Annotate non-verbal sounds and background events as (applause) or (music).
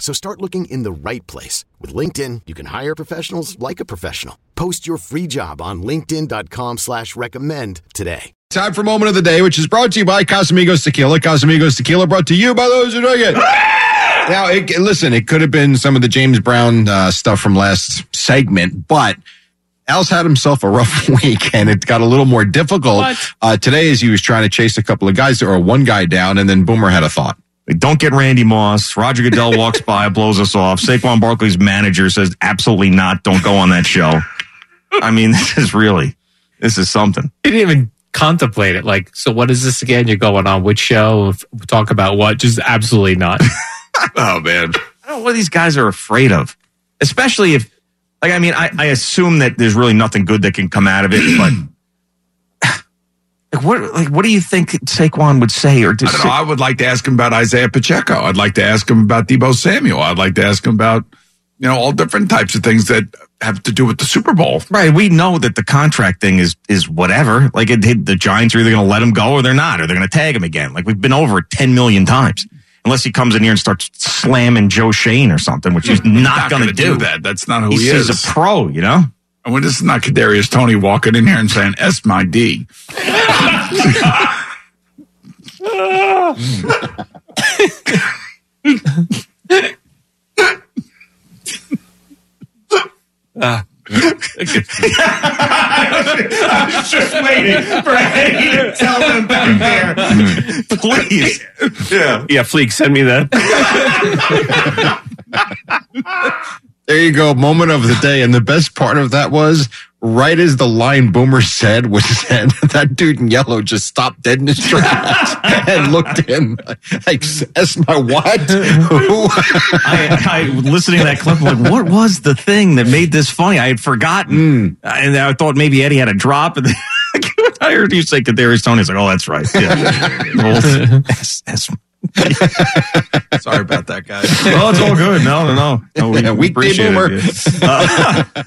So start looking in the right place. With LinkedIn, you can hire professionals like a professional. Post your free job on linkedin.com slash recommend today. Time for Moment of the Day, which is brought to you by Casamigos Tequila. Casamigos Tequila brought to you by those who drink it. now, it, listen, it could have been some of the James Brown uh, stuff from last segment, but Al's had himself a rough (laughs) week and it got a little more difficult uh, today as he was trying to chase a couple of guys or one guy down and then Boomer had a thought. Don't get Randy Moss. Roger Goodell walks by, blows us off. Saquon Barkley's manager says, absolutely not. Don't go on that show. I mean, (laughs) this is really, this is something. He didn't even contemplate it. Like, so what is this again? You're going on which show? Talk about what? Just absolutely not. (laughs) oh, man. I don't know what these guys are afraid of, especially if, like, I mean, I, I assume that there's really nothing good that can come out of it, but like what, like what do you think Saquon would say? Or I, know, I would like to ask him about Isiah Pacheco. I'd like to ask him about Deebo Samuel. I'd like to ask him about, you know, all different types of things that have to do with the Super Bowl. Right. We know that the contract thing is is whatever. Like it, it, the Giants are either going to let him go or they're not, or they're going to tag him again. Like we've been over it ten million times. Unless he comes in here and starts slamming Joe Schoen or something, which he's not, not going to do. do. That that's not who he's, he is. He's a pro, you know. And when this is not Kadarius Toney walking in here and saying "S my D." Uh, I was just waiting for Eddie to tell them back there. Please. Yeah. Yeah, Fleek, send me that. there you go. Moment of the day. And the best part of that was right as the line Boomer said was (laughs) said, that dude in yellow just stopped dead in his tracks (laughs) and looked at him like, "That's my what?" (laughs) I, I listening to that clip, I'm like, what was the thing that made this funny? I had forgotten, mm. and I thought maybe Eddie had a drop. And I heard you say Kadarius Toney. He's like, "Oh, that's right." Yeah. S- S- Sorry about that, guys. Oh, it's all good. No, no, no. no we yeah, appreciate boomer. it.